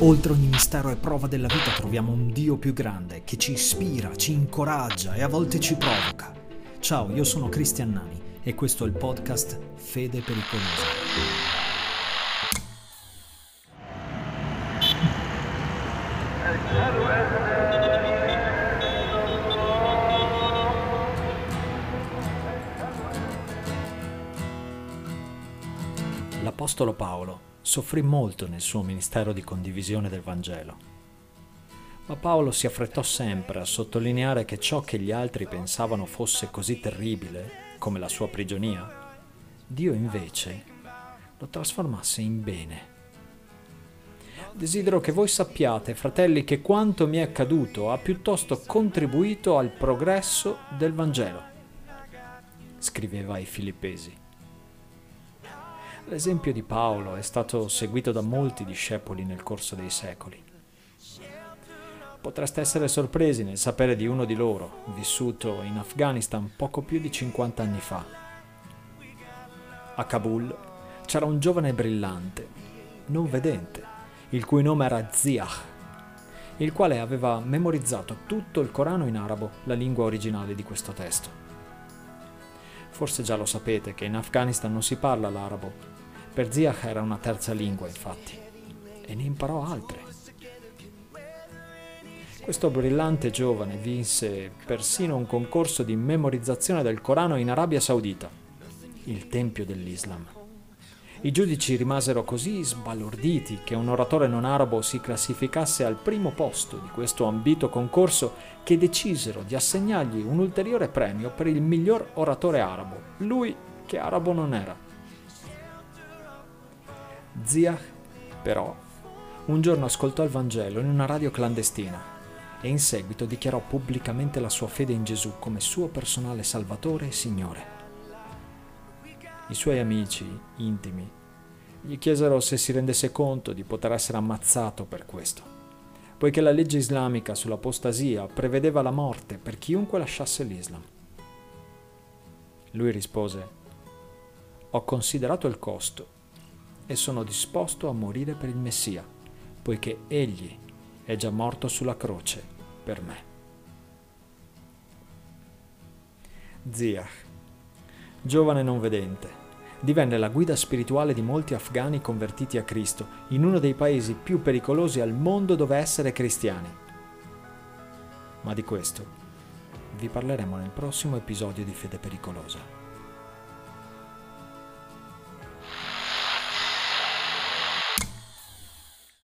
Oltre ogni mistero e prova della vita troviamo un Dio più grande che ci ispira, ci incoraggia e a volte ci provoca. Ciao, io sono Cristian Nani e questo è il podcast Fede Pericolosa. L'Apostolo Paolo soffrì molto nel suo ministero di condivisione del Vangelo. Ma Paolo si affrettò sempre a sottolineare che ciò che gli altri pensavano fosse così terribile, come la sua prigionia, Dio invece lo trasformasse in bene. Desidero che voi sappiate, fratelli, che quanto mi è accaduto ha piuttosto contribuito al progresso del Vangelo, scriveva ai Filippesi. L'esempio di Paolo è stato seguito da molti discepoli nel corso dei secoli. Potreste essere sorpresi nel sapere di uno di loro, vissuto in Afghanistan poco più di 50 anni fa. A Kabul c'era un giovane brillante, non vedente, il cui nome era Ziah, il quale aveva memorizzato tutto il Corano in arabo, la lingua originale di questo testo. Forse già lo sapete che in Afghanistan non si parla l'arabo, per Ziach era una terza lingua, infatti, e ne imparò altre. Questo brillante giovane vinse persino un concorso di memorizzazione del Corano in Arabia Saudita, il tempio dell'Islam. I giudici rimasero così sbalorditi che un oratore non arabo si classificasse al primo posto di questo ambito concorso che decisero di assegnargli un ulteriore premio per il miglior oratore arabo, lui che arabo non era. Ziach, però, un giorno ascoltò il Vangelo in una radio clandestina e in seguito dichiarò pubblicamente la sua fede in Gesù come suo personale Salvatore e Signore. I suoi amici intimi gli chiesero se si rendesse conto di poter essere ammazzato per questo, poiché la legge islamica sull'apostasia prevedeva la morte per chiunque lasciasse l'Islam. Lui rispose, ho considerato il costo e sono disposto a morire per il Messia, poiché Egli è già morto sulla croce per me. Ziach, giovane non vedente, divenne la guida spirituale di molti afghani convertiti a Cristo in uno dei paesi più pericolosi al mondo dove essere cristiani. Ma di questo vi parleremo nel prossimo episodio di Fede Pericolosa.